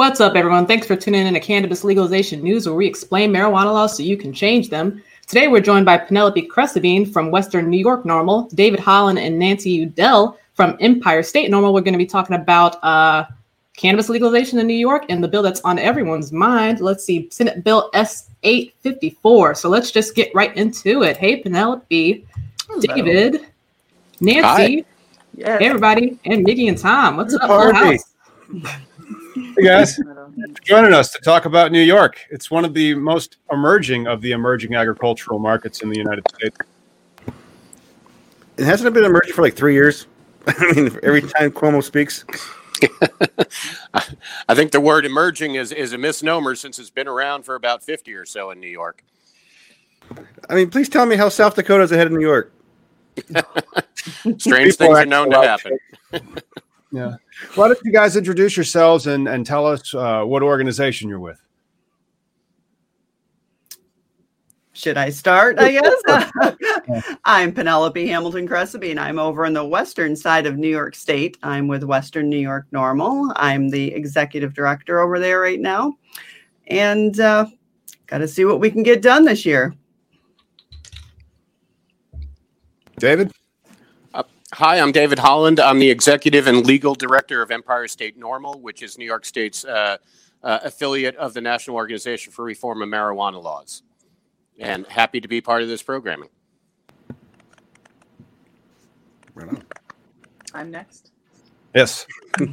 What's up, everyone? Thanks for tuning in to Cannabis Legalization News, where we explain marijuana laws so you can change them. Today, we're joined by Penelope Cresabine from Western New York NORML, David Holland and Nancy Udell from Empire State NORML. We're going to be talking about uh, cannabis legalization in New York and the bill that's on everyone's mind. Let's see, Senate Bill S 854. So let's just get right into it. Hey, Penelope, Hello. David, Nancy, yes. everybody, and Miggy and Tom. What's up, house? Hey guys, joining us to talk about New York. It's one of the most emerging of the emerging agricultural markets in the United States. It hasn't been emerging for like three years. I mean, every time Cuomo speaks. I think the word emerging is, is a misnomer since it's been around for about 50 or so in New York. I mean, please tell me how South Dakota is ahead of New York. Strange things are known to happen. Yeah. Why don't you guys introduce yourselves and, and tell us uh, what organization you're with? Should I start? I guess. I'm Penelope Hamilton Cresabine. I'm over on the western side of New York State. I'm with Western New York NORML. I'm the executive director over there right now. And uh, got to see what we can get done this year. David? Hi, I'm David Holland. I'm the executive and legal director of Empire State NORML, which is New York State's uh, uh, affiliate of the National Organization for Reform of Marijuana Laws. And happy to be part of this programming. Right on. I'm next. Yes.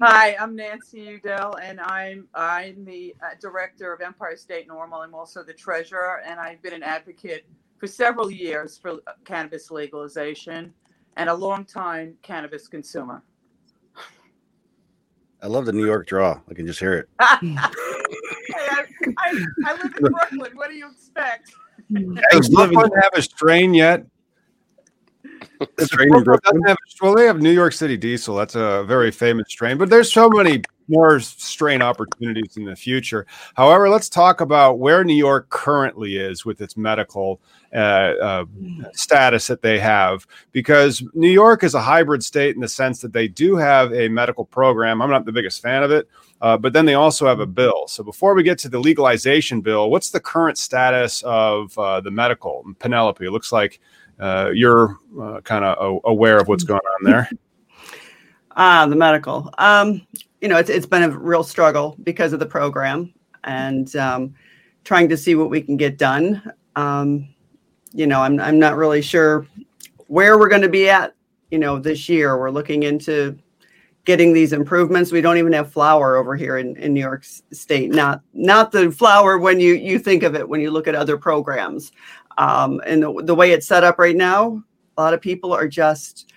Hi, I'm Nancy Udell, and I'm I'm the uh, director of Empire State NORML. I'm also the treasurer, and I've been an advocate for several years for cannabis legalization and a long-time cannabis consumer. I love the New York draw. I can just hear it. hey, I, I, I, live in Brooklyn. What do you expect? Hmm. Does Brooklyn have a strain yet? The strain in Brooklyn? Have, well, they have New York City Diesel. That's a very famous strain, but there's so many more strain opportunities in the future. However, let's talk about where New York currently is with its medical uh, uh, status that they have, because New York is a hybrid state in the sense that they do have a medical program. I'm not the biggest fan of it, uh, but then they also have a bill. So before we get to the legalization bill, what's the current status of uh, the medical? Penelope, it looks like uh, you're uh, kind of aware of what's going on there. Ah, the medical. Um, you know, it's it's been a real struggle because of the program and um, trying to see what we can get done. Um, you know, I'm I'm not really sure where we're going to be at. You know, this year we're looking into getting these improvements. We don't even have flour over here in, in New York State. Not not the flour when you you think of it when you look at other programs. Um, and the, the way it's set up right now, a lot of people are just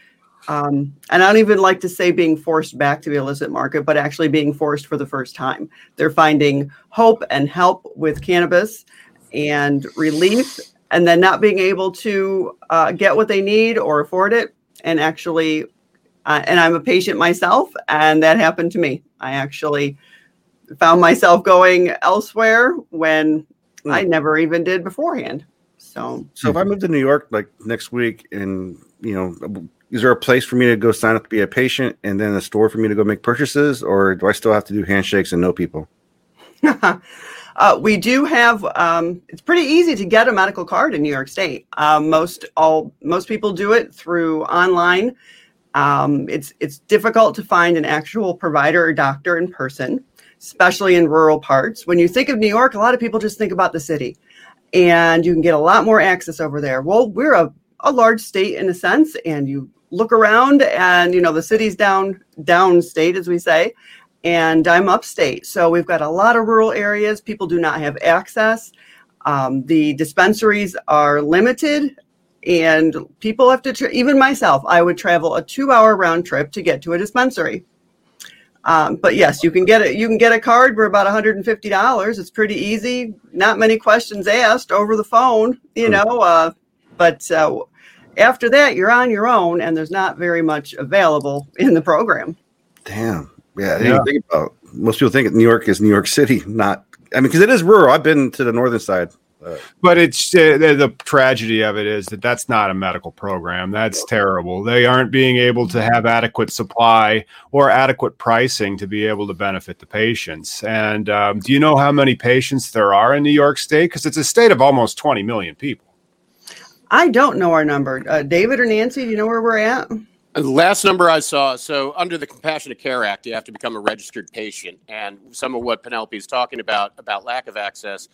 um, and I don't even like to say being forced back to the illicit market, but actually being forced for the first time. They're finding hope and help with cannabis and relief, and then not being able to uh, get what they need or afford it. And actually, uh, and I'm a patient myself, and that happened to me. I actually found myself going elsewhere when mm. I never even did beforehand. So, so if I move to New York like next week, and you know, is there a place for me to go sign up to be a patient and then a store for me to go make purchases or do i still have to do handshakes and know people? Uh, we do have um, it's pretty easy to get a medical card in new york state. Uh, most all most people do it through online. Um, it's it's difficult to find an actual provider or doctor in person especially in rural parts. When you think of new york a lot of people just think about the city and you can get a lot more access over there. Well we're a a large state in a sense and you look around and you know the city's down downstate as we say and i'm upstate. So we've got a lot of rural areas. People do not have access. Um, the dispensaries are limited and people have to tra- even myself i would travel a two hour round trip to get to a dispensary um, but yes you can get it you can get a card for about $150 it's pretty easy not many questions asked over the phone you hmm. know uh, but uh, after that, you're on your own, and there's not very much available in the program. Damn. Yeah, I didn't yeah. think about. Most people think New York is New York City, not. I mean, because it is rural. I've been to the northern side but it's uh, the, the, tragedy of it is that that's not a medical program. That's terrible. They aren't being able to have adequate supply or adequate pricing to be able to benefit the patients. And um, do you know how many patients there are in New York State? Because it's a state of almost 20 million people. I don't know our number. Uh, David or Nancy, do you know where we're at? The last number I saw, so under the Compassionate Care Act, you have to become a registered patient. And some of what Penelope is talking about, about lack of access,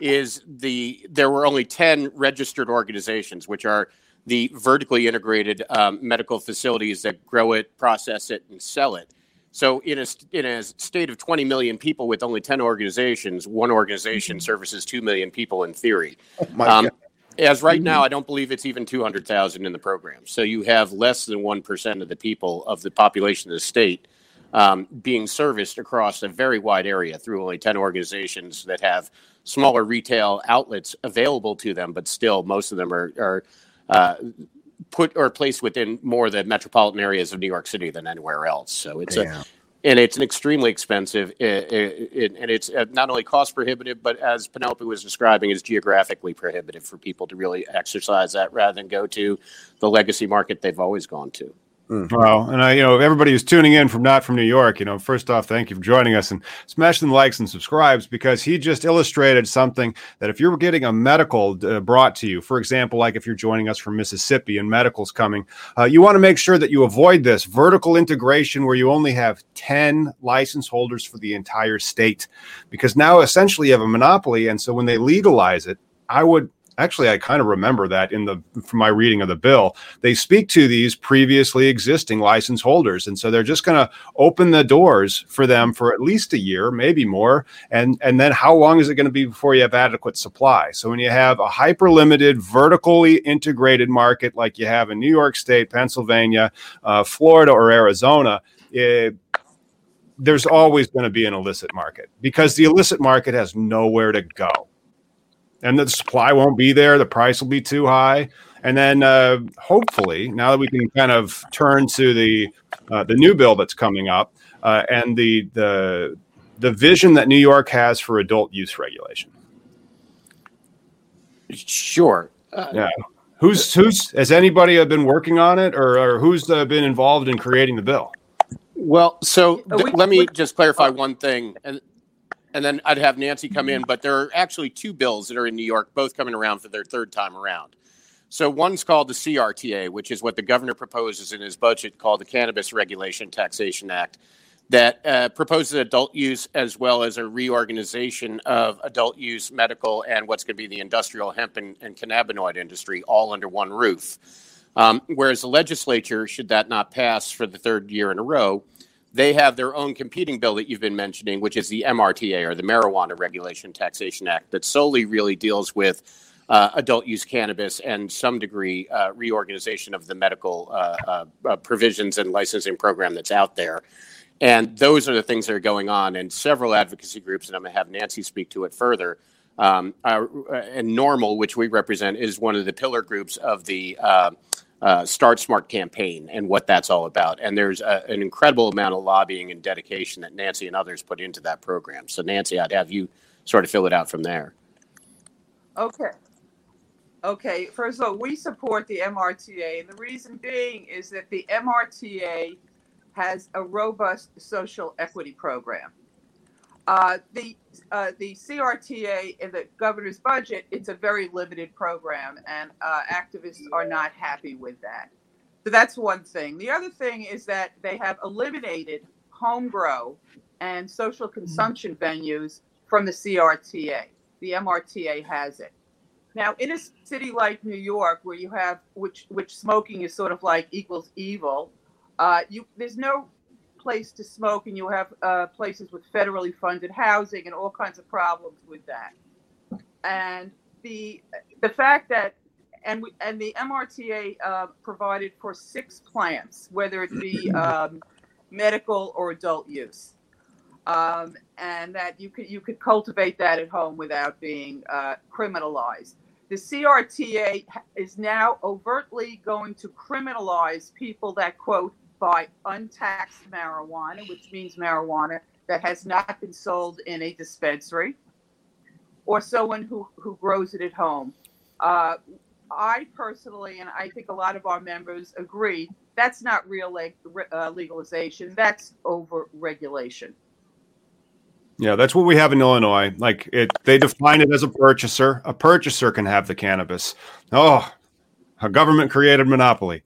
is the there were only 10 registered organizations, which are the vertically integrated um, medical facilities that grow it, process it, and sell it. So in a, in a state of 20 million people with only 10 organizations, one organization mm-hmm. services 2 million people in theory. Oh um, as right now, mm-hmm. I don't believe it's even 200,000 in the program. So you have less than 1% of the people of the population of the state um, being serviced across a very wide area through only 10 organizations that have smaller retail outlets available to them, but still most of them are, are uh, put or placed within more the metropolitan areas of New York City than anywhere else. So it's a and it's an extremely expensive it, it, and it's uh, not only cost prohibitive but as penelope was describing is geographically prohibitive for people to really exercise that rather than go to the legacy market they've always gone to Mm. Well, and I, you know, everybody who's tuning in from not from New York, you know, first off, thank you for joining us and smash the likes and subscribes because he just illustrated something that if you're getting a medical uh, brought to you, for example, like if you're joining us from Mississippi and medical's coming, uh, you want to make sure that you avoid this vertical integration where you only have 10 license holders for the entire state because now essentially you have a monopoly. And so when they legalize it, I would actually I kind of remember that in the from my reading of the bill. They speak to these previously existing license holders, and so they're just going to open the doors for them for at least a year, maybe more. And and then how long is it going to be before you have adequate supply? So when you have a hyper limited, vertically integrated market like you have in New York State, Pennsylvania, uh, Florida, or Arizona. It, there's always going to be an illicit market because the illicit market has nowhere to go and the supply won't be there. The price will be too high. And then uh, hopefully, now that we can kind of turn to the uh, the new bill that's coming up uh, and the the the vision that New York has for adult use regulation. Sure. Uh, yeah. Who's who's has anybody been working on it, or, or who's uh, been involved in creating the bill? Well, so th- let me just clarify one thing, and and then I'd have Nancy come in. But there are actually two bills that are in New York, both coming around for their third time around. So one's called the CRTA, which is what the governor proposes in his budget, called the Cannabis Regulation Taxation Act, that uh, proposes adult use as well as a reorganization of adult use, medical, and what's going to be the industrial hemp and, and cannabinoid industry all under one roof. Um, whereas the legislature, should that not pass for the third year in a row, they have their own competing bill that you've been mentioning, which is the MRTA or the Marijuana Regulation Taxation Act, that solely really deals with uh, adult use cannabis and some degree uh, reorganization of the medical uh, uh, uh, provisions and licensing program that's out there. And those are the things that are going on. And several advocacy groups, and I'm going to have Nancy speak to it further. Um, uh, and NORML, which we represent, is one of the pillar groups of the uh, Start Smart campaign and what that's all about. And there's a, an incredible amount of lobbying and dedication that Nancy and others put into that program. So, Nancy, I'd have you sort of fill it out from there. Okay. Okay. First of all, we support the MRTA. And the reason being is that the MRTA has a robust social equity program. Uh, the uh, the CRTA in the governor's budget, it's a very limited program, and uh, activists are not happy with that. So that's one thing. The other thing is that they have eliminated home grow and social consumption venues from the CRTA. The MRTA has it. Now, in a city like New York, where you have which which smoking is sort of like equals evil, uh, you there's no place to smoke and you have uh, places with federally funded housing and all kinds of problems with that. And the the fact that and we, and the MRTA uh, provided for six plants, whether it be um, medical or adult use, um, and that you could you could cultivate that at home without being uh, criminalized. The CRTA is now overtly going to criminalize people that quote buy untaxed marijuana, which means marijuana that has not been sold in a dispensary, or someone who, who grows it at home. Uh, I personally, and I think a lot of our members agree, that's not real uh, legalization. That's over regulation. Yeah, that's what we have in Illinois. Like it, they define it as a purchaser. A purchaser can have the cannabis. Oh, a government created monopoly.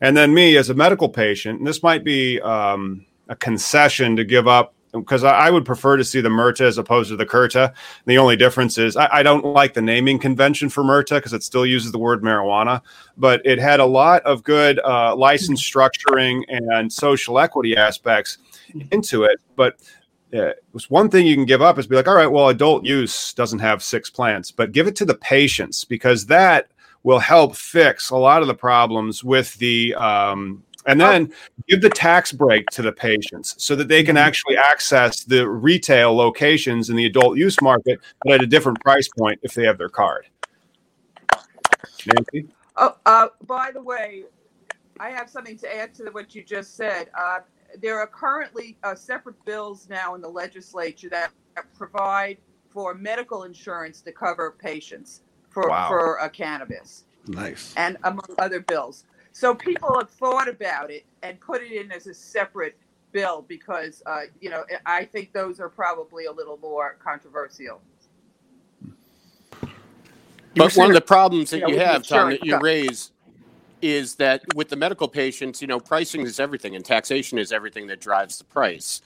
And then me as a medical patient, and this might be um, a concession to give up because I, I, would prefer to see the Myrta as opposed to the Curta. The only difference is I, I don't like the naming convention for Myrta because it still uses the word marijuana, but it had a lot of good uh, license structuring and social equity aspects into it. But uh, it was one thing you can give up is be like, all right, well, adult use doesn't have six plants, but give it to the patients because that will help fix a lot of the problems with the um, and then give the tax break to the patients so that they can mm-hmm. actually access the retail locations in the adult use market but at a different price point if they have their card. Nancy? Oh uh, by the way i have something to add to what you just said. Uh, there are currently uh, separate bills now in the legislature that provide for medical insurance to cover patients for wow. for uh, cannabis. Nice. And among other bills. So people have thought about it and put it in as a separate bill because uh, you know I think those are probably a little more controversial. But one of the problems that you, know, you have, Tom, that you raise is that with the medical patients, you know, pricing is everything and taxation is everything that drives the price.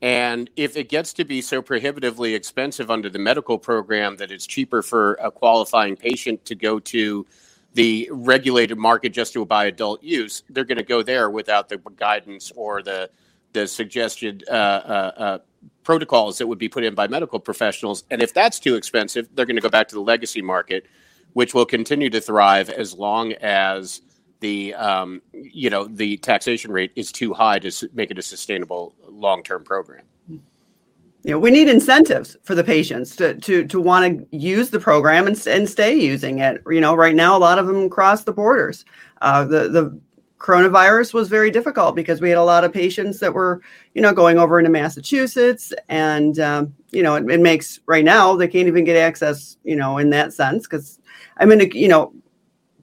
And if it gets to be so prohibitively expensive under the medical program that it's cheaper for a qualifying patient to go to the regulated market just to buy adult use, they're going to go there without the guidance or the the suggested uh, uh, uh, protocols that would be put in by medical professionals. And if that's too expensive, they're going to go back to the legacy market, which will continue to thrive as long as the um, you know the taxation rate is too high to make it a sustainable long term program know, we need incentives for the patients to to to want to use the program and, and stay using it. You know, right now a lot of them cross the borders. Uh, the the coronavirus was very difficult because we had a lot of patients that were, you know, going over into Massachusetts, and um, you know, it, it, makes right now they can't even get access, you know, in that sense because I'm in a, you know,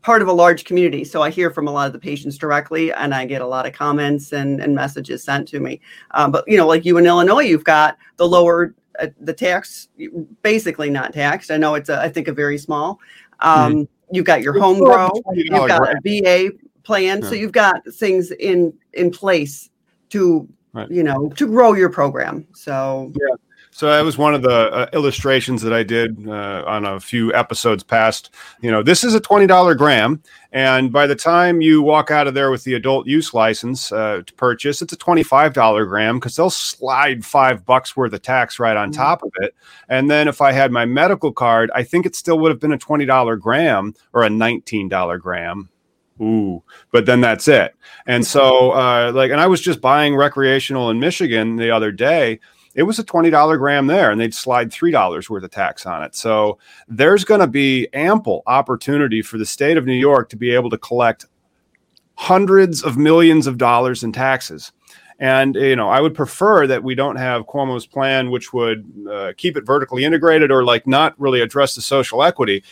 part of a large community. So I hear from a lot of the patients directly and I get a lot of comments and, and messages sent to me. Um, but, you know, like you in Illinois, you've got the lower, uh, the tax, basically not taxed. I know it's, a, I think, a very small. Um, mm-hmm. You've got your home grow, you've got a VA plan. Yeah. So you've got things in, in place to, right. you know, to grow your program. So, yeah. So that was one of the uh, illustrations that I did uh, on a few episodes past. You know, this is a twenty dollar gram, and by the time you walk out of there with the adult use license uh, to purchase, it's a twenty five dollar gram because they'll slide five bucks worth of tax right on mm-hmm. top of it. And then if I had my medical card, I think it still would have been a twenty dollar gram or a nineteen dollar gram ooh but then that's it and so uh, like and i was just buying recreational in michigan the other day it was a $20 gram there and they'd slide $3 worth of tax on it. So there's going to be ample opportunity for the state of New York to be able to collect hundreds of millions of dollars in taxes. And you know, I would prefer that we don't have Cuomo's plan, which would uh, keep it vertically integrated or like not really address the social equity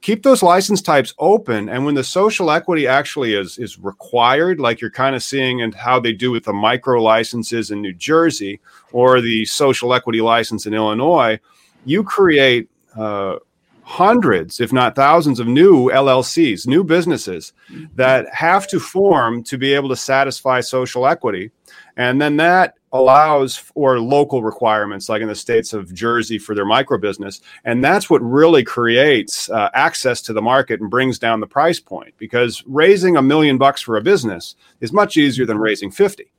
keep those license types open and when the social equity actually is is required like you're kind of seeing and how they do with the micro licenses in New Jersey or the social equity license in Illinois you create uh, hundreds if not thousands of new LLCs new businesses that have to form to be able to satisfy social equity. And then that allows for local requirements, like in the states of Jersey for their micro business. And that's what really creates uh, access to the market and brings down the price point because raising a million bucks for a business is much easier than raising 50.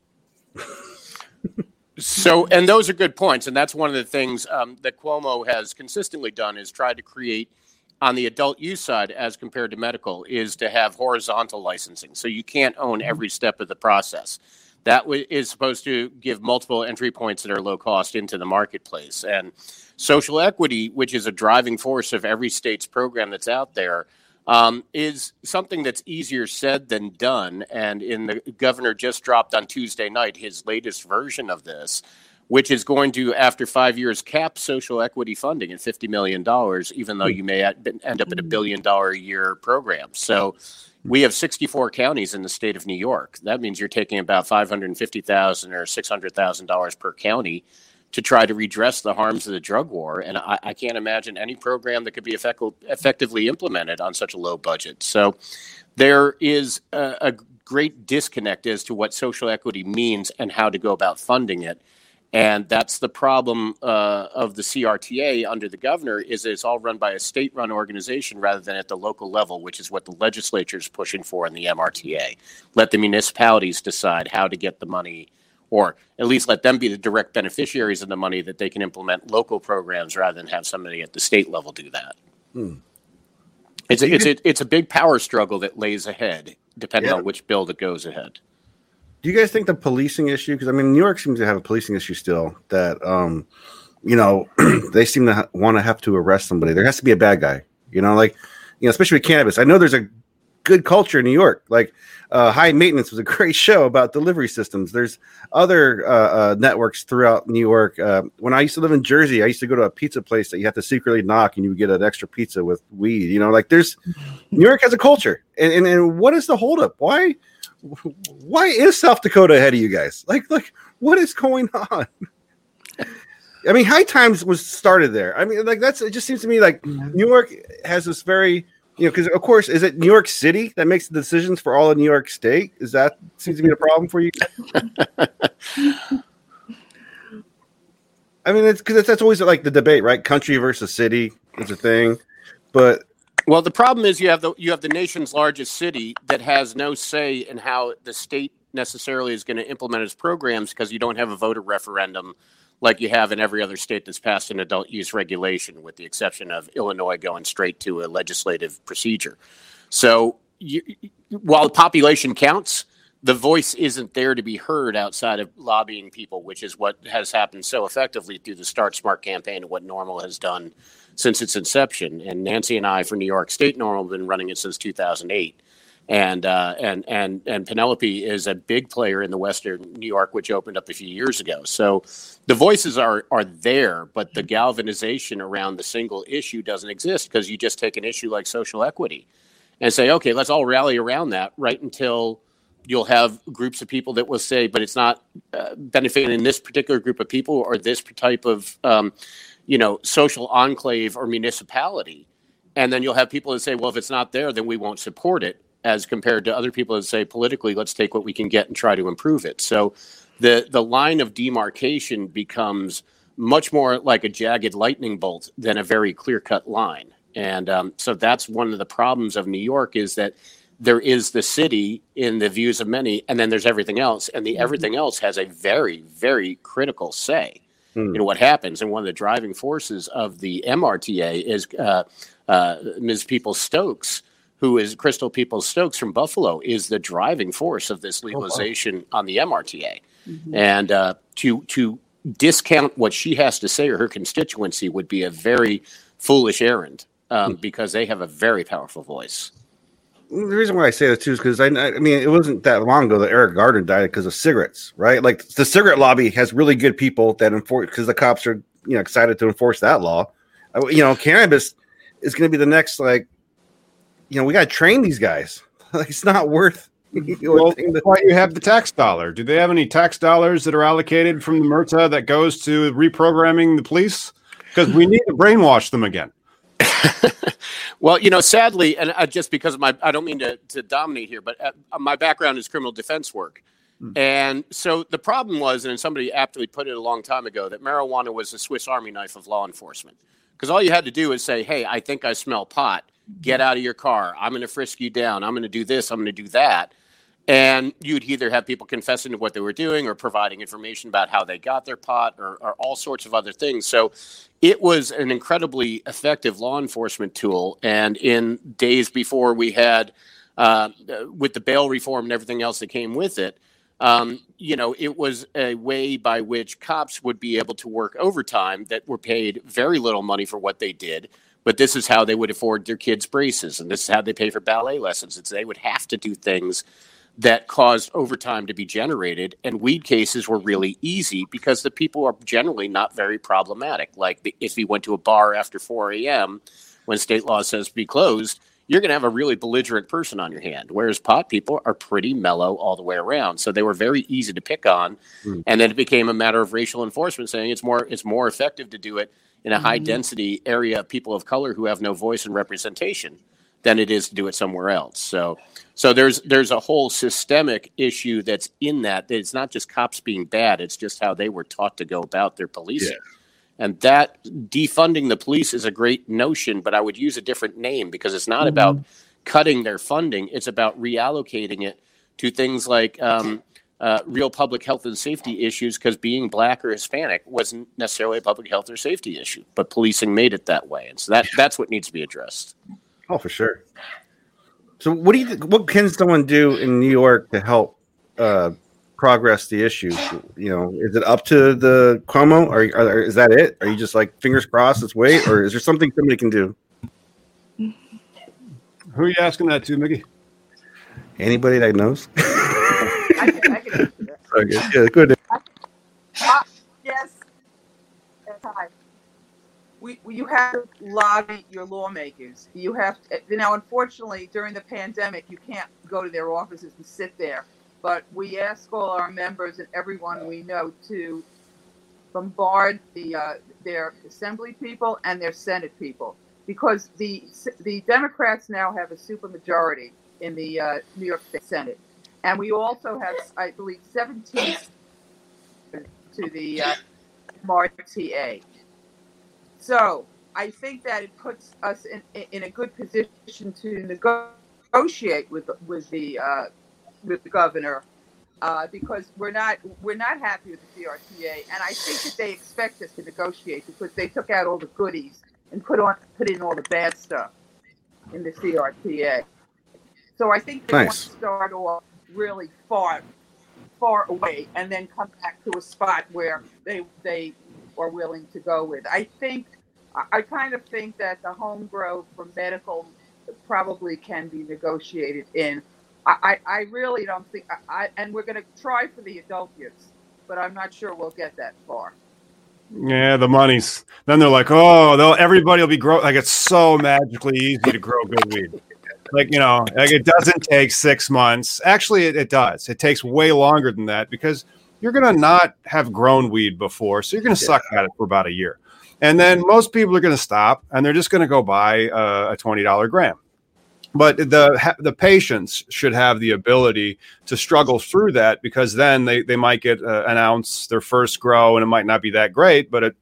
so, and those are good points. And that's one of the things um, that Cuomo has consistently done is try to create on the adult use side as compared to medical is to have horizontal licensing. So you can't own every step of the process that w- is supposed to give multiple entry points that are low cost into the marketplace. And social equity, which is a driving force of every state's program that's out there, um, is something that's easier said than done. And in the governor just dropped on Tuesday night his latest version of this, which is going to, after five years, cap social equity funding at $50 million, even though you may end up at a billion dollar a year program. So we have 64 counties in the state of New York. That means you're taking about 550,000 or $600,000 per county to try to redress the harms of the drug war. And I, I can't imagine any program that could be effect- effectively implemented on such a low budget. So there is a, a great disconnect as to what social equity means and how to go about funding it. And that's the problem uh, of the CRTA under the governor is it's all run by a state-run organization rather than at the local level, which is what the legislature is pushing for in the MRTA. Let the municipalities decide how to get the money, or at least let them be the direct beneficiaries of the money that they can implement local programs rather than have somebody at the state level do that. Hmm. It's a, it's a, it's a big power struggle that lays ahead, depending yeah. on which bill that goes ahead do you guys think the policing issue? Because I mean, New York seems to have a policing issue still. That um, you know, they seem to ha- want to have to arrest somebody. There has to be a bad guy. You know, like you know, especially with cannabis. I know there's a good culture in New York. Like uh, High Maintenance was a great show about delivery systems. There's other uh, uh, networks throughout New York. Uh, when I used to live in Jersey, I used to go to a pizza place that you have to secretly knock and you get an extra pizza with weed. You know, like there's New York has a culture. And, and, and what is the holdup? Why why is South Dakota ahead of you guys? Like, like what is going on? I mean, High Times was started there. I mean, like that's it. Just seems to me like New York has this very, you know, because of course, is it New York City that makes the decisions for all of New York State? Is that seems to be a problem for you? I mean, it's because that's always like the debate, right? Country versus city is a thing, but well, the problem is you have the you have the nation's largest city that has no say in how the state necessarily is going to implement its programs because you don't have a voter referendum like you have in every other state that's passed an adult use regulation, with the exception of Illinois going straight to a legislative procedure. So, you, while the population counts, the voice isn't there to be heard outside of lobbying people, which is what has happened so effectively through the Start Smart campaign and what NORML has done since its inception. And Nancy and I for New York State NORML, have been running it since 2008. And uh, and and and Penelope is a big player in the Western New York, which opened up a few years ago. So the voices are are there, but the galvanization around the single issue doesn't exist because you just take an issue like social equity and say, okay, let's all rally around that right until you'll have groups of people that will say, but it's not uh, benefiting this particular group of people or this type of um, you know, social enclave or municipality. And then you'll have people that say, well, if it's not there, then we won't support it, as compared to other people that say politically, let's take what we can get and try to improve it. So the the line of demarcation becomes much more like a jagged lightning bolt than a very clear cut line. And um, so that's one of the problems of New York is that there is the city in the views of many, and then there's everything else, and the mm-hmm. everything else has a very, very critical say mm. you know what happens. And one of the driving forces of the MRTA is uh, uh, Ms. Peoples-Stokes, who is Crystal Peoples-Stokes from Buffalo, is the driving force of this legalization oh, wow. on the MRTA. Mm-hmm. And uh, to to discount what she has to say or her constituency would be a very foolish errand um, mm. because they have a very powerful voice the reason why I say that too is because I, I mean it wasn't that long ago that Eric Garner died because of cigarettes, right? Like the cigarette lobby has really good people that enforce because the cops are you know excited to enforce that law. Uh, you know, cannabis is going to be the next like, you know, we got to train these guys. like it's not worth. well, why you have the tax dollar? Do they have any tax dollars that are allocated from the MRTA that goes to reprogramming the police? Because we need to brainwash them again. well, you know, sadly, and uh, just because of my, I don't mean to, to dominate here, but uh, my background is criminal defense work. Mm. And so the problem was, and somebody aptly put it a long time ago, that marijuana was the Swiss Army knife of law enforcement. Because all you had to do is say, hey, I think I smell pot. Get out of your car. I'm going to frisk you down. I'm going to do this. I'm going to do that. And you'd either have people confessing to what they were doing or providing information about how they got their pot or, or all sorts of other things. So it was an incredibly effective law enforcement tool. And in days before we had, uh, with the bail reform and everything else that came with it, um, you know, it was a way by which cops would be able to work overtime that were paid very little money for what they did. But this is how they would afford their kids braces, and this is how they pay for ballet lessons. It's they would have to do things that caused overtime to be generated. And weed cases were really easy because the people are generally not very problematic. Like if you went to a bar after 4 a.m. when state law says be closed, you're going to have a really belligerent person on your hand. Whereas pot people are pretty mellow all the way around. So they were very easy to pick on. Mm. And then it became a matter of racial enforcement saying it's more it's more effective to do it in a mm-hmm. high density area of people of color who have no voice and representation than it is to do it somewhere else. So so there's there's a whole systemic issue that's in that. It's not just cops being bad, it's just how they were taught to go about their policing. Yeah. And that defunding the police is a great notion, but I would use a different name because it's not mm-hmm. about cutting their funding. It's about reallocating it to things like um, uh, real public health and safety issues because being black or Hispanic wasn't necessarily a public health or safety issue, but policing made it that way. And so that, that's what needs to be addressed. Oh, for sure. So, what do you? What can someone do in New York to help uh, progress the issue? You know, is it up to the Cuomo, or, or is that it? Are you just like fingers crossed? Let's wait, or is there something somebody can do? Who are you asking that to, Mickey? Anybody that knows. I can, I can okay. Yeah, good yes. Hi. We, you have to lobby your lawmakers. You have to, now. Unfortunately, during the pandemic, you can't go to their offices and sit there but we ask all our members and everyone we know to bombard the uh, their assembly people and their senate people because the the Democrats now have a supermajority in the uh, New York State Senate, and we also have, I believe, 17 to the uh, MRTA. So I think that it puts us in in a good position to negotiate with with the uh, with the governor uh, because we're not we're not happy with the CRTA, and I think that they expect us to negotiate because they took out all the goodies and put on put in all the bad stuff in the CRTA. So I think they nice. want to start off really far far away and then come back to a spot where they they are willing to go with. I think I kind of think that the home growth from medical probably can be negotiated in I, I really don't think I, and we're going to try for the adult use, but I'm not sure we'll get that far. Yeah, the money's. Then they're like, oh, they'll everybody will be grow. Like it's so magically easy to grow good weed. Like you know, like it doesn't take six months. Actually, it, it does. It takes way longer than that because you're gonna not have grown weed before, so you're gonna suck at it for about a year, and then most people are gonna stop and they're just gonna go buy a, a twenty dollar gram. But the the patients should have the ability to struggle through that because then they, they might get uh, an ounce their first grow and it might not be that great but it,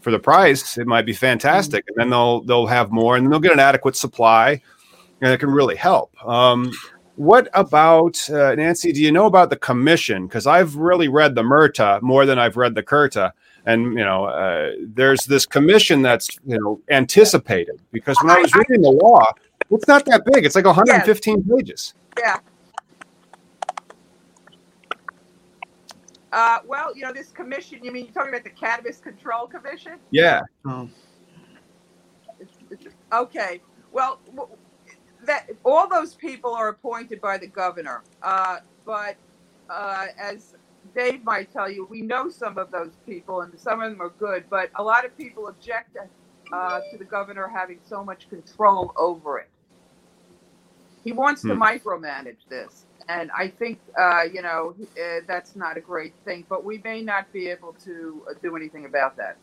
for the price it might be fantastic. And then they'll they'll have more and they'll get an adequate supply and it can really help. Um, what about uh, nancy do you know about the commission because i've really read the Murta more than i've read the Curta, and you know uh, there's this commission that's you know anticipated because when i was reading the law it's not that big. It's like 115 yes. pages. Yeah. Uh, well, you know, this commission, you mean you're talking about the Cannabis Control Commission? Yeah. Oh. Okay. Well, that all those people are appointed by the governor. Uh, but uh, as Dave might tell you, we know some of those people, and some of them are good. But a lot of people object uh, to the governor having so much control over it. He wants hmm. to micromanage this. And I think, uh, you know, uh, that's not a great thing, but we may not be able to uh, do anything about that.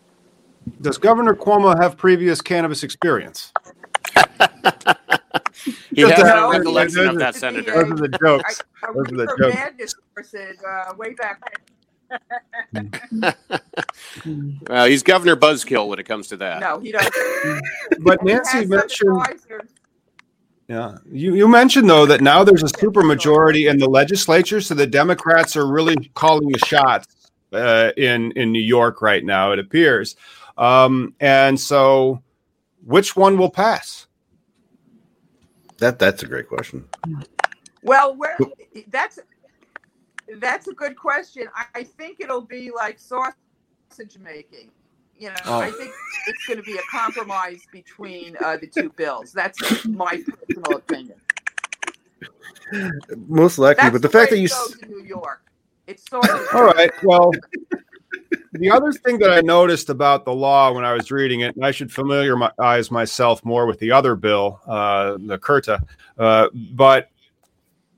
Does Governor Cuomo have previous cannabis experience? he has no recollection of that, Senator. Those are the jokes. I, I those are the jokes. Person, uh, way back well, he's Governor Buzzkill when it comes to that. No, he doesn't. but Nancy mentioned. Yeah. You, you mentioned, though, that now there's a supermajority in the legislature. So the Democrats are really calling the shots uh, in, in New York right now, it appears. Um, and so which one will pass? That That's a great question. Well, where, that's that's a good question. I, I think it'll be like sausage making. You know, oh. I think it's going to be a compromise between uh, the two bills. That's my personal opinion. Most likely, That's but the, the fact that you in New York. It's sort of All right. Well, the other thing that I noticed about the law when I was reading it, and I should familiarize myself more with the other bill, uh, the Curta, uh, but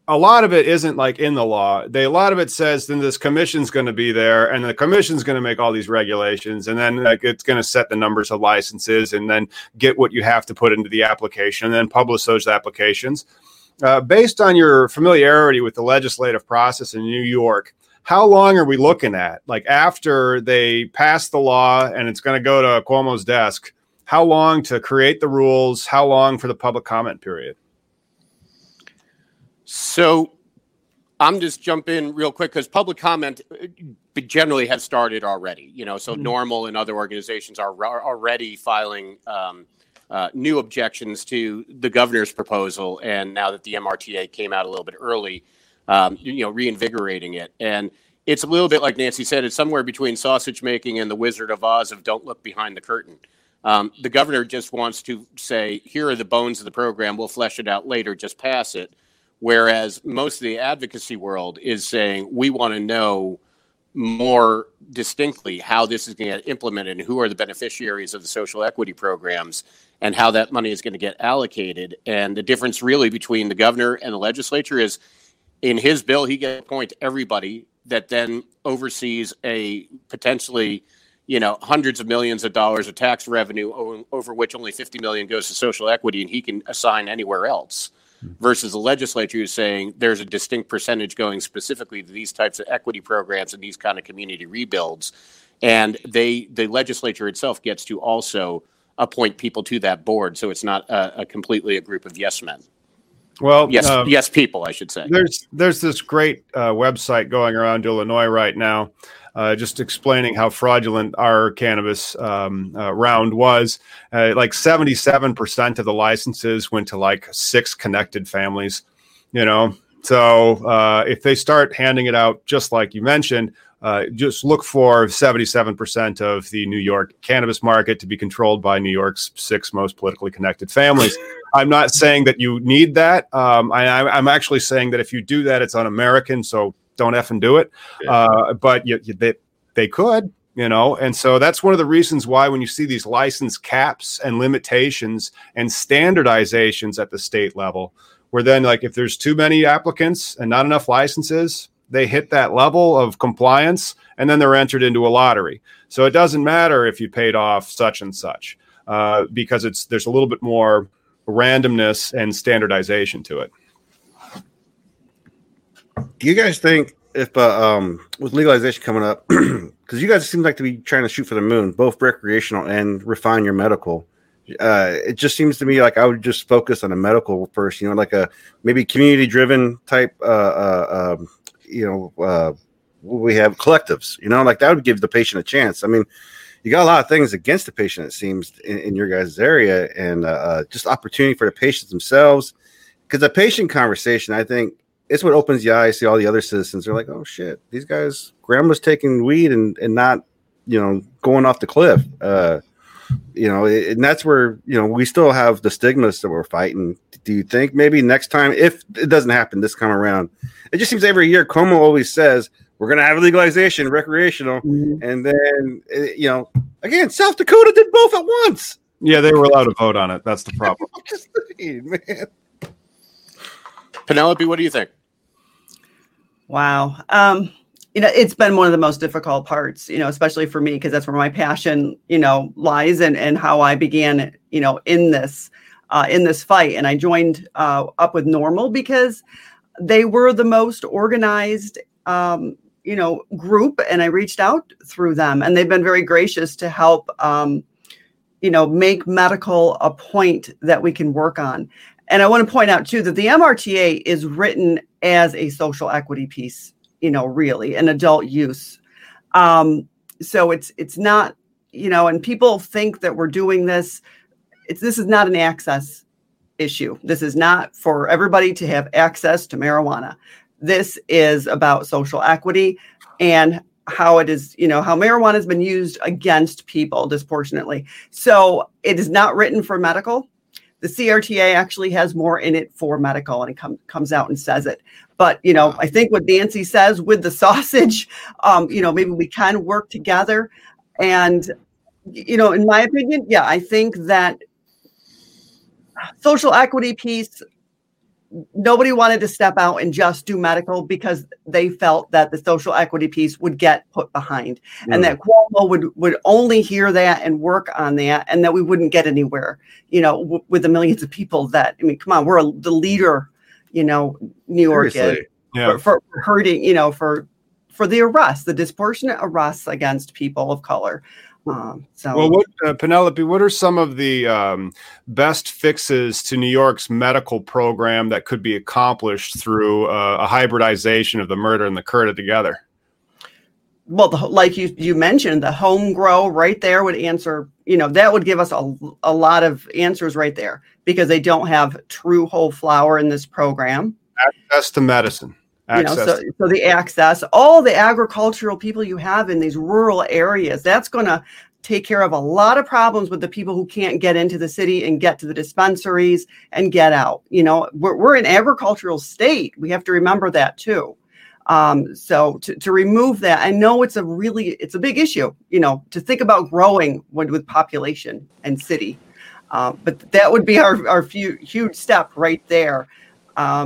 a lot of it isn't like in the law. They a lot of it says then this commission's going to be there, and the commission's going to make all these regulations, and then like it's going to set the numbers of licenses, and then get what you have to put into the application, and then publish those applications. Uh, based on your familiarity with the legislative process in New York, how long are we looking at? Like after they pass the law and it's going to go to Cuomo's desk, how long to create the rules? How long for the public comment period? So I'm just jump in real quick because public comment uh, generally has started already. You know, so mm-hmm. NORML and other organizations are, are already filing um, uh, new objections to the governor's proposal, and now that the MRTA came out a little bit early, um, you know, reinvigorating it. And it's a little bit like Nancy said, it's somewhere between sausage making and the Wizard of Oz of don't look behind the curtain. Um, the governor just wants to say, here are the bones of the program. We'll flesh it out later. Just pass it. Whereas most of the advocacy world is saying, we want to know more distinctly how this is going to get implemented and who are the beneficiaries of the social equity programs and how that money is going to get allocated. And the difference really between the governor and the legislature is in his bill, he gets to appoint everybody that then oversees a potentially, you know, hundreds of millions of dollars of tax revenue over, over which only 50 million goes to social equity and he can assign anywhere else. Hmm. Versus the legislature who's saying there's a distinct percentage going specifically to these types of equity programs and these kind of community rebuilds, and they the legislature itself gets to also appoint people to that board, so it's not a, a completely a group of yes men. Well, yes, um, yes, people, I should say. There's there's this great uh, website going around Illinois right now, uh, just explaining how fraudulent our cannabis um, uh, round was. Uh, like 77 percent of the licenses went to like six connected families. You know, so uh, if they start handing it out just like you mentioned, uh, just look for 77% of the New York cannabis market to be controlled by New York's six most politically connected families. I'm not saying that you need that. Um, I, am actually saying that if you do that, it's un-American. So don't effing do it. Uh, but you, you, they, they could, you know, and so that's one of the reasons why when you see these license caps and limitations and standardizations at the state level, where then like if there's too many applicants and not enough licenses, they hit that level of compliance and then they're entered into a lottery. So it doesn't matter if you paid off such and such uh, because it's there's a little bit more randomness and standardization to it. Do you guys think if uh, um, with legalization coming up, because you guys seem like to be trying to shoot for the moon, both recreational and refine your medical? Uh, it just seems to me like I would just focus on the medical first, you know, like a maybe community driven type, uh, uh, um, you know, uh, we have collectives, you know, like that would give the patient a chance. I mean, you got a lot of things against the patient, it seems, in, in your guys' area, and uh, uh, just opportunity for the patients themselves. Because the patient conversation, I think, it's what opens the eyes to all the other citizens. They're like, oh shit, these guys, grandma's taking weed and, and not, you know, going off the cliff. Uh, you know, and that's where, you know, we still have the stigmas that we're fighting. Do you think maybe next time, if it doesn't happen this time around, it just seems every year Cuomo always says, we're going to have legalization, recreational, mm-hmm. and then eh, you know, again, South Dakota did both at once. Yeah, they were allowed to vote on it. That's the problem. man. Penelope, what do you think? Wow. Um, you know, it's been one of the most difficult parts, you know, especially for me, because that's where my passion, you know, lies and, and how I began, you know, in this, uh, in this fight. And I joined uh, up with NORML because they were the most organized um, you know group and i reached out through them and they've been very gracious to help um, you know make medical a point that we can work on and i want to point out too that the mrta is written as a social equity piece you know really an adult use um, so it's it's not you know and people think that we're doing this it's this is not an access issue this is not for everybody to have access to marijuana this is about social equity and how it is, you know, how marijuana has been used against people disproportionately. So it is not written for medical. The CRTA actually has more in it for medical, and it com- comes out and says it. But you know, I think what Nancy says with the sausage, um, you know, maybe we can work together. And you know, in my opinion, yeah, I think that social equity piece nobody wanted to step out and just do medical because they felt that the social equity piece would get put behind and that Cuomo would would only hear that and work on that and that we wouldn't get anywhere you know w- with the millions of people that I mean come on we're a, the leader you know New York is yeah. for, for hurting you know for for the arrests the disproportionate arrests against people of color um, so, well, what uh, Penelope? What are some of the um, best fixes to New York's medical program that could be accomplished through uh, a hybridization of the MRTA and the CRTA together? Well, the, like you you mentioned, the home grow right there would answer. You know, that would give us a, a lot of answers right there because they don't have true whole flower in this program. Access to medicine. Access. You know, so, so the access, all the agricultural people you have in these rural areas, that's going to take care of a lot of problems with the people who can't get into the city and get to the dispensaries and get out. You know, we're, we're an agricultural state. We have to remember that too. Um, so to, to remove that, I know it's a really, it's a big issue, you know, to think about growing with, with population and city. Uh, but that would be our, our few, huge step right there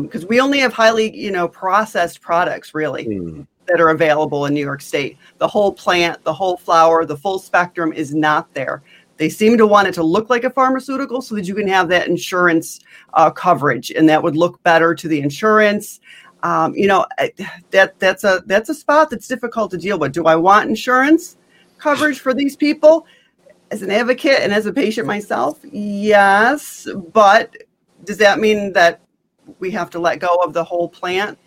because um, we only have highly you know processed products really mm. that are available in new york state. The whole plant the whole flower the full spectrum is not there. They seem to want it to look like a pharmaceutical so that you can have that insurance uh, coverage and that would look better to the insurance. Um, you know that that's a that's a spot that's difficult to deal with. Do i want insurance coverage for these people? As an advocate and as a patient myself yes but does that mean that we have to let go of the whole plant,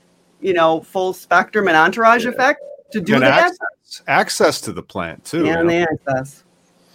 you know, full spectrum and entourage yeah. effect to do and that. Access, access to the plant too. Yeah, and the access.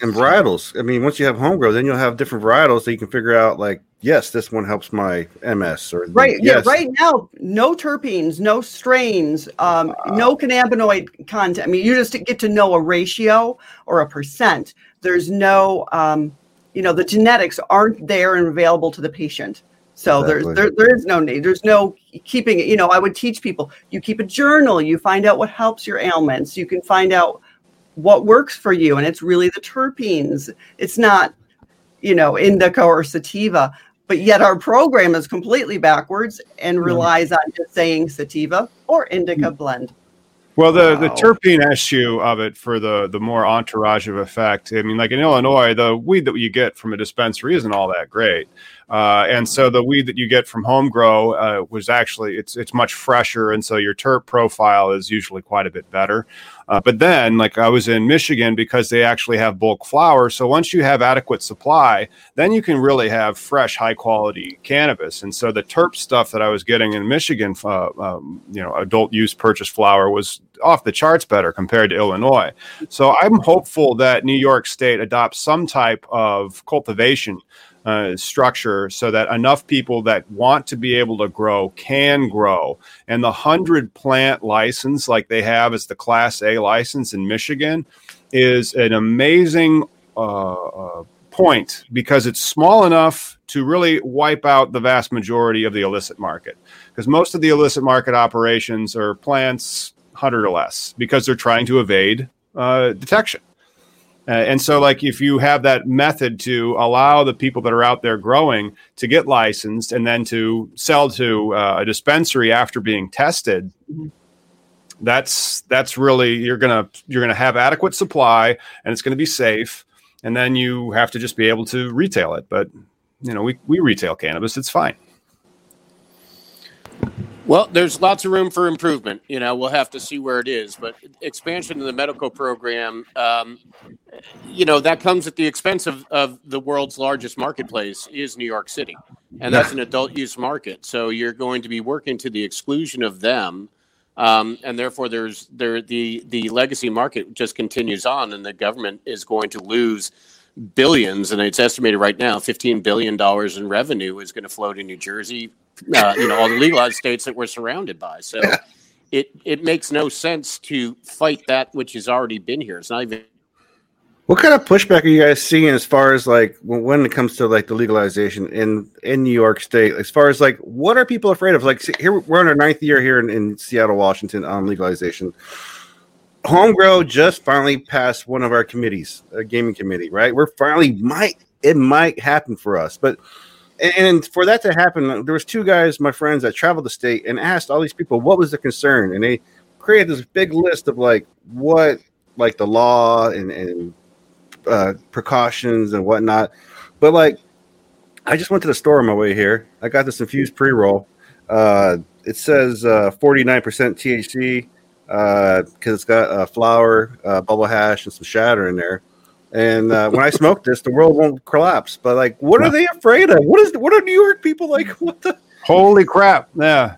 And varietals. I mean, once you have home grow, then you'll have different varietals that you can figure out like, yes, this one helps my MS or right. Yes. Yeah, right now, no terpenes, no strains, um, uh, no cannabinoid content. I mean, you just get to know a ratio or a percent. There's no um, you know, the genetics aren't there and available to the patient. So exactly. there's there, there is no need. There's no keeping it. You know, I would teach people. You keep a journal. You find out what helps your ailments. You can find out what works for you, and it's really the terpenes. It's not, you know, indica or sativa. But yet our program is completely backwards and mm-hmm. relies on just saying sativa or indica mm. blend. Well, the, wow. the terpene issue of it for the the more entourage of effect. I mean, like in Illinois, the weed that you get from a dispensary isn't all that great. Uh, and so the weed that you get from home grow uh, was actually it's it's much fresher, and so your terp profile is usually quite a bit better. Uh, but then, like I was in Michigan because they actually have bulk flower. So once you have adequate supply, then you can really have fresh, high quality cannabis. And so the terp stuff that I was getting in Michigan, uh, um, you know, adult use purchase flower was off the charts better compared to Illinois. So I'm hopeful that New York State adopts some type of cultivation uh, structure so that enough people that want to be able to grow can grow. And the 100 plant license, like they have as the Class A license in Michigan, is an amazing uh, uh, point because it's small enough to really wipe out the vast majority of the illicit market. Because most of the illicit market operations are plants 100 or less because they're trying to evade uh, detection. Uh, and so, like, if you have that method to allow the people that are out there growing to get licensed and then to sell to uh, a dispensary after being tested, that's that's really you're gonna you're gonna have adequate supply and it's gonna be safe. And then you have to just be able to retail it. But you know, we we retail cannabis; it's fine. Well, there's lots of room for improvement. You know, we'll have to see where it is, but expansion of the medical program, um, you know, that comes at the expense of, of the world's largest marketplace is New York City, and that's an adult use market. So you're going to be working to the exclusion of them, um, and therefore there's there the the legacy market just continues on, and the government is going to lose billions, and it's estimated right now, fifteen billion dollars in revenue is going to flow to New Jersey. Uh, you know, all the legalized states that we're surrounded by. So it it makes no sense to fight that which has already been here. It's not even What kind of pushback are you guys seeing as far as like when it comes to like the legalization in in New York State? As far as like what are people afraid of? Like here we're on our ninth year here in, in Seattle, Washington on legalization. Homegrow just finally passed one of our committees, a gaming committee, right? We're finally might it might happen for us, but and for that to happen, there was two guys, my friends, that traveled the state and asked all these people what was the concern, and they created this big list of like what like the law and and uh, precautions and whatnot. But like, I just went to the store on my way here. I got this infused pre roll. Uh, it says uh, 49% THC because it's got uh, uh, bubble hash, and some shatter in there. And uh, when I smoke this, the world won't collapse. But like, what are they afraid of? What is? What are New York people like? What the? Holy crap! Yeah,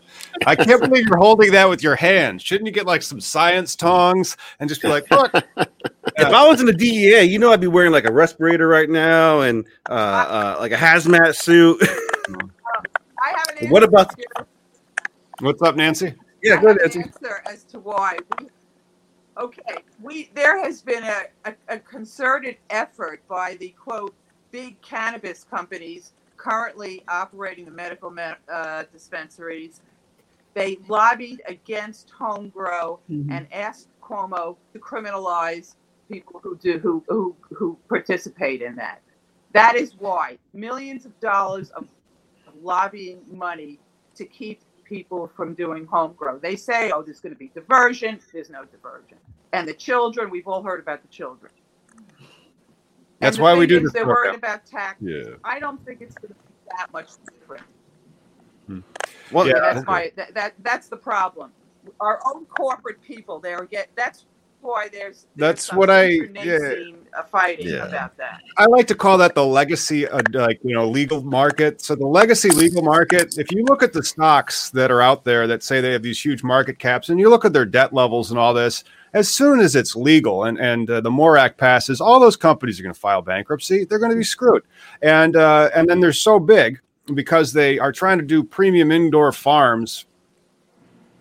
I can't believe you're holding that with your hands. Shouldn't you get like some science tongs and just be like, look? if I was in the DEA, you know, I'd be wearing like a respirator right now and uh, uh like a hazmat suit. I have an what about? What's up, Nancy? Yeah, go ahead, Nancy. Answer as to why. We, okay, we there has been a, a, a concerted effort by the quote big cannabis companies currently operating the medical uh, dispensaries they lobbied against home grow mm-hmm. and asked Cuomo to criminalize people who do who, who who participate in that. That is why millions of dollars of lobbying money to keep people from doing home grow. They say, oh, there's going to be diversion. There's no diversion. And the children, we've all heard about the children. That's why we do this. They're worried about tax. Yeah. I don't think it's going to be that much different. Hmm. Well, yeah, that's my that, that that's the problem. Our own corporate people there get that's why there's, there's that's what I yeah. fighting yeah. about that. I like to call that the legacy of like you know legal market. So the legacy legal market. If you look at the stocks that are out there that say they have these huge market caps, and you look at their debt levels and all this, as soon as it's legal and and uh, the MORE Act passes, all those companies are going to file bankruptcy. They're going to be screwed, and uh, and then they're so big because they are trying to do premium indoor farms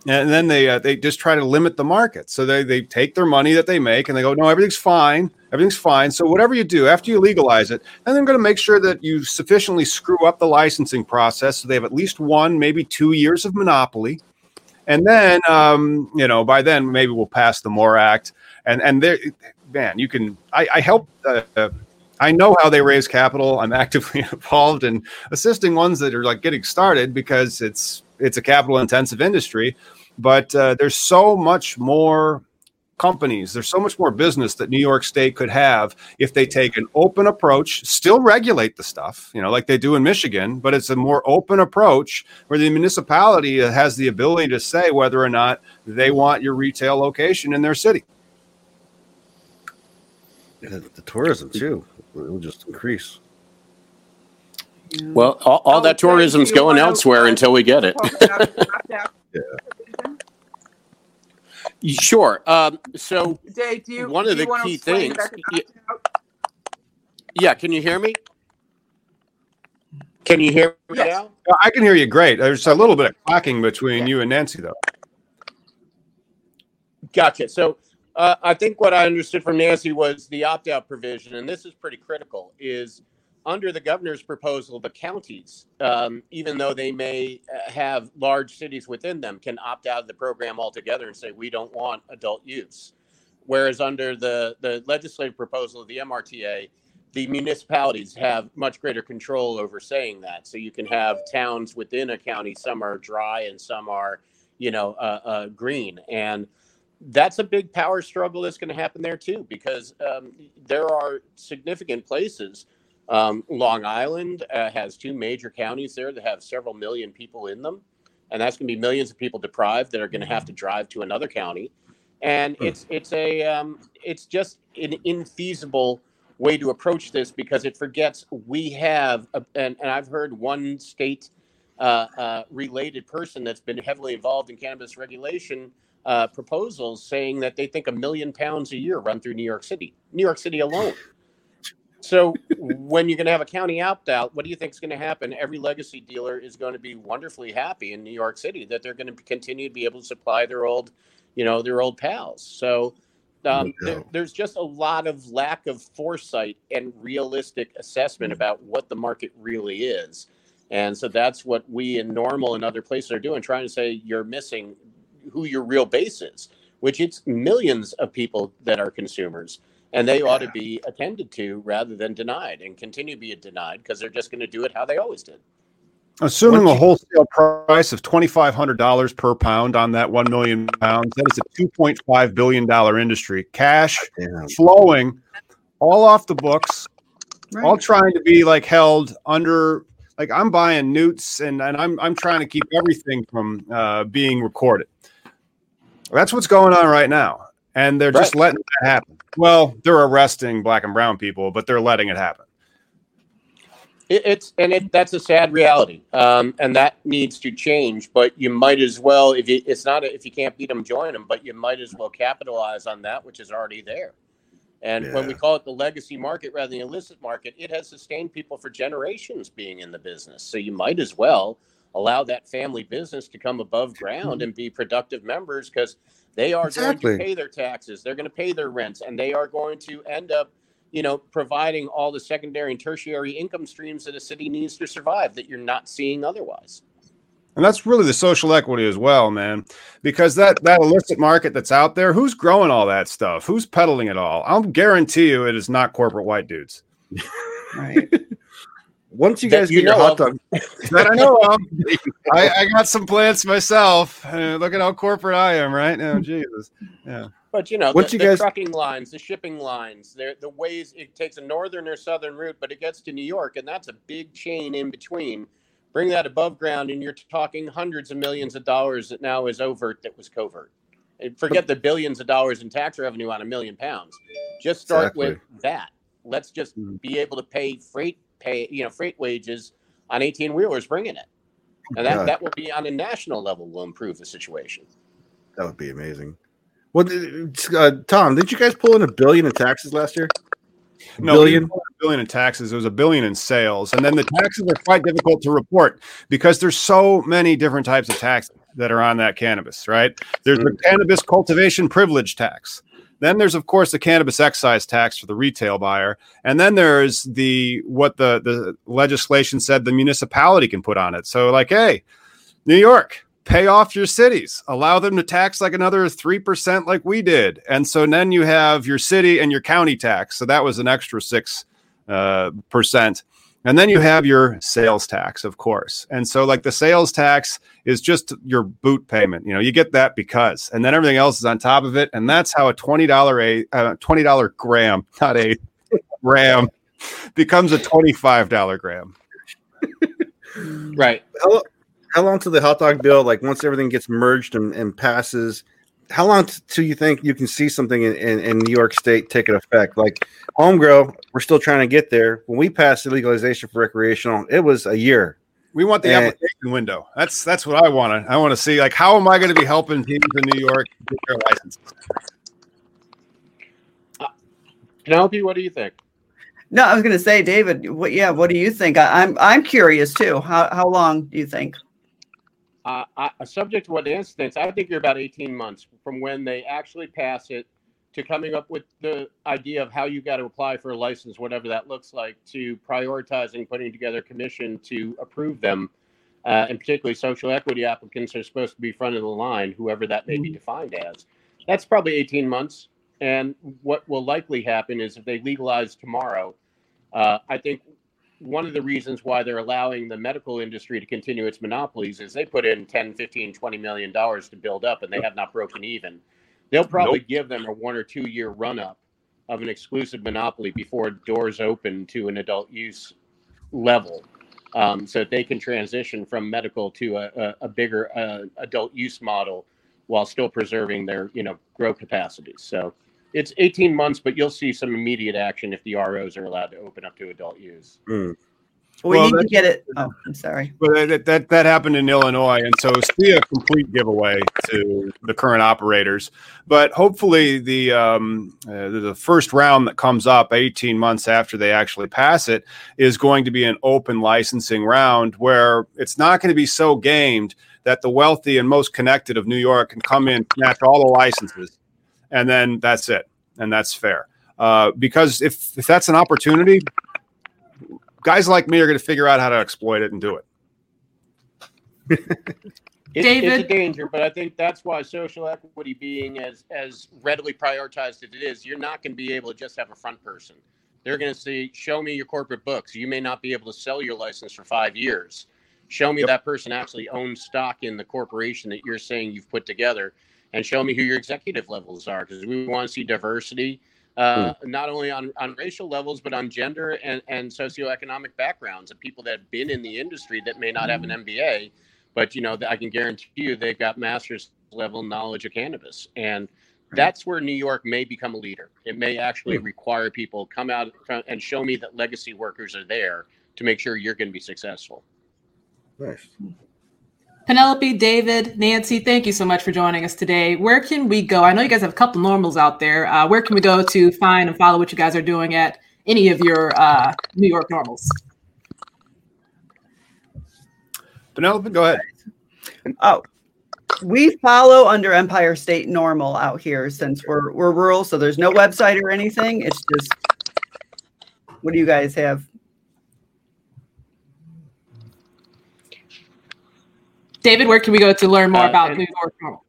and then they uh, they just try to limit the market. So they, they take their money that they make and they go no everything's fine. Everything's fine. So whatever you do after you legalize it and they're going to make sure that you sufficiently screw up the licensing process so they have at least one maybe two years of monopoly. And then um, you know by then maybe we'll pass the MORE Act. And and there man you can i, I help uh, I know how they raise capital. I'm actively involved in assisting ones that are like getting started because it's it's a capital intensive industry. But uh, there's so much more companies. There's so much more business that New York State could have if they take an open approach, still regulate the stuff, you know, like they do in Michigan, but it's a more open approach where the municipality has the ability to say whether or not they want your retail location in their city. the tourism too it'll just increase. Well, all, all that tourism's going elsewhere until we get it. yeah. Sure. Um, so, Dave, do you, one of the key things. Yeah, yeah, can you hear me? Can you hear me yes. now? I can hear you great. There's a little bit of clacking between yeah. you and Nancy, though. Gotcha. So, uh, I think what I understood from Nancy was the opt out provision, and this is pretty critical, is under the governor's proposal, the counties, um, even though they may uh, have large cities within them, can opt out of the program altogether and say, we don't want adult use. Whereas under the, the legislative proposal of the MRTA, the municipalities have much greater control over saying that. So you can have towns within a county, some are dry and some are, you know, uh, uh green. And that's a big power struggle that's going to happen there too, because um, there are significant places. Um, Long Island uh, has two major counties there that have several million people in them, and that's going to be millions of people deprived that are going to have to drive to another county, and hmm. it's it's a um, it's just an infeasible way to approach this because it forgets we have a, and, and I've heard one state uh, uh, related person that's been heavily involved in cannabis regulation uh, proposals saying that they think a million pounds a year run through New York City, New York City alone. So when you're going to have a county opt out, what do you think is going to happen? Every legacy dealer is going to be wonderfully happy in New York City that they're going to continue to be able to supply their old, you know, their old pals. So Um, there, there's just a lot of lack of foresight and realistic assessment about what the market really is. And so that's what we in NORML and other places are doing, trying to say you're missing who your real base is, which it's millions of people that are consumers. And they ought to be attended to rather than denied and continue to be denied because they're just going to do it how they always did. Assuming a wholesale price of $2,500 per pound on that 1 million pounds, that is a $2.5 billion industry. Cash Damn. flowing all off the books, right. all trying to be like held under like I'm buying newts and, and I'm I'm trying to keep everything from uh, being recorded. That's what's going on right now, and they're just letting that happen. Well, they're arresting black and brown people, but they're letting it happen. It, it's and it that's a sad reality, um, and that needs to change. But you might as well, if you, it's not if you can't beat them, join them. But you might as well capitalize on that which is already there. And yeah. when we call it the legacy market rather than the illicit market, it has sustained people for generations being in the business. So you might as well allow that family business to come above ground and be productive members because they are exactly. going to pay their taxes, they're going to pay their rents, and they are going to end up, you know, providing all the secondary and tertiary income streams that a city needs to survive that you're not seeing otherwise. And that's really the social equity as well, man. Because that that illicit market that's out there, who's growing all that stuff? Who's peddling it all? I'll guarantee you it is not corporate white dudes. Right. Once you guys get your hot dog, that I know of, I, I, got some plants myself. Uh, look at how corporate I am, right? now. Oh, Jesus, yeah. But you know, Once the, you the guys... trucking lines, the shipping lines, the ways it takes a northern or southern route, but it gets to New York, and that's a big chain in between Bring that above ground, and you're talking hundreds of millions of dollars that now is overt that was covert. And forget the billions of dollars in tax revenue on a million pounds. Just start exactly. with that. Let's just mm-hmm. be able to pay freight pay you know freight wages on 18 wheelers bringing it, and that, that will be on a national level will improve the situation. That would be amazing. Well, uh, Tom, did you guys pull in a billion in taxes last year? no, billion? billion in taxes. It was a billion in sales, and then the taxes are quite difficult to report because there's so many different types of taxes that are on that cannabis. Right? There's the cannabis cultivation privilege tax. Then there's of course the cannabis excise tax for the retail buyer, and then there's the what the the legislation said the municipality can put on it. So like, hey, New York, pay off your cities, allow them to tax like another 3% like we did. And so then you have your city and your county tax. So that was an extra 6. Uh, percent. And then you have your sales tax, of course. And so, like the sales tax is just your boot payment. You know, you get that because, and then everything else is on top of it. And that's how a twenty dollar a uh, twenty dollar gram, not a gram, becomes a twenty five dollar gram. right. Hello how long till the hot dog bill, like once everything gets merged and, and passes, how long till you think you can see something in, in, in, New York State take an effect? Like home grow, we're still trying to get there. When we passed the legalization for recreational, it was a year. We want the and, application window. That's that's what I want to. I want to see like how am I going to be helping teams in New York get their licenses? Uh, Penelope, what do you think? No, I was going to say, David. What? Yeah, what do you think? I, I'm I'm curious too. How how long do you think? Uh, I, subject to what instance, I think you're about 18 months from when they actually pass it to coming up with the idea of how you got to apply for a license, whatever that looks like, to prioritizing putting together a commission to approve them. Uh, and particularly social equity applicants are supposed to be front of the line, whoever that may be mm-hmm. defined as. That's probably 18 months. And what will likely happen is if they legalize tomorrow, uh, I think one of the reasons why they're allowing the medical industry to continue its monopolies is they put in 10 15 20 million dollars to build up and they have not broken even they'll probably nope. give them a one or two year run up of an exclusive monopoly before doors open to an adult use level um, so that they can transition from medical to a, a, a bigger uh, adult use model while still preserving their you know grow capacities so it's 18 months, but you'll see some immediate action if the ROs are allowed to open up to adult use. Mm. We well, need to get it. Oh, I'm sorry. But that, that that happened in Illinois, and so see a complete giveaway to the current operators. But hopefully, the um, uh, the first round that comes up 18 months after they actually pass it is going to be an open licensing round where it's not going to be so gamed that the wealthy and most connected of New York can come in, and snatch all the licenses, and then that's it. and that's fair. Uh, because if if that's an opportunity, guys like me are going to figure out how to exploit it and do it. It's, David? it's a danger, but I think that's why social equity being as as readily prioritized as it is, you're not going to be able to just have a front person. They're going to say, "Show me your corporate books." You may not be able to sell your license for five years. Show me yep. that person actually owns stock in the corporation that you're saying you've put together, and show me who your executive levels are, because we want to see diversity, uh, mm. not only on, on racial levels, but on gender and, and socioeconomic backgrounds of people that have been in the industry that may not have an MBA but you know i can guarantee you they've got master's level knowledge of cannabis. And that's where new york may become a leader. It may actually hmm. require people come out and show me that legacy workers are there to make sure you're going to be successful. Nice Penelope, David, Nancy, thank you so much for joining us today. Where can we go? I know you guys have a couple NORMLs out there. Uh, where can we go to find and follow what you guys are doing at any of your uh, New York NORMLs? Penelope, go ahead. Oh, we follow under Empire State NORML out here since we're we're rural, so there's no website or anything. It's just what do you guys have? David, where can we go to learn more uh, about and, New York NORML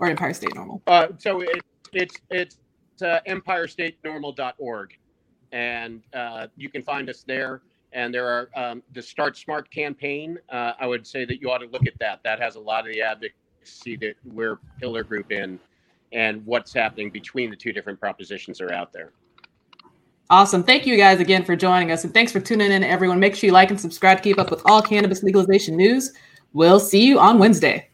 or Empire State NORML? Uh, so it, it's it's uh, empirestatenorml.org, and uh, you can find us there and there are um, the Start Smart campaign. Uh, I would say that you ought to look at that. That has a lot of the advocacy that we're pillar group in, and what's happening between the two different propositions are out there. Awesome. Thank you guys again for joining us, and thanks for tuning in, everyone. Make sure you like and subscribe to keep up with all cannabis legalization news. We'll see you on Wednesday.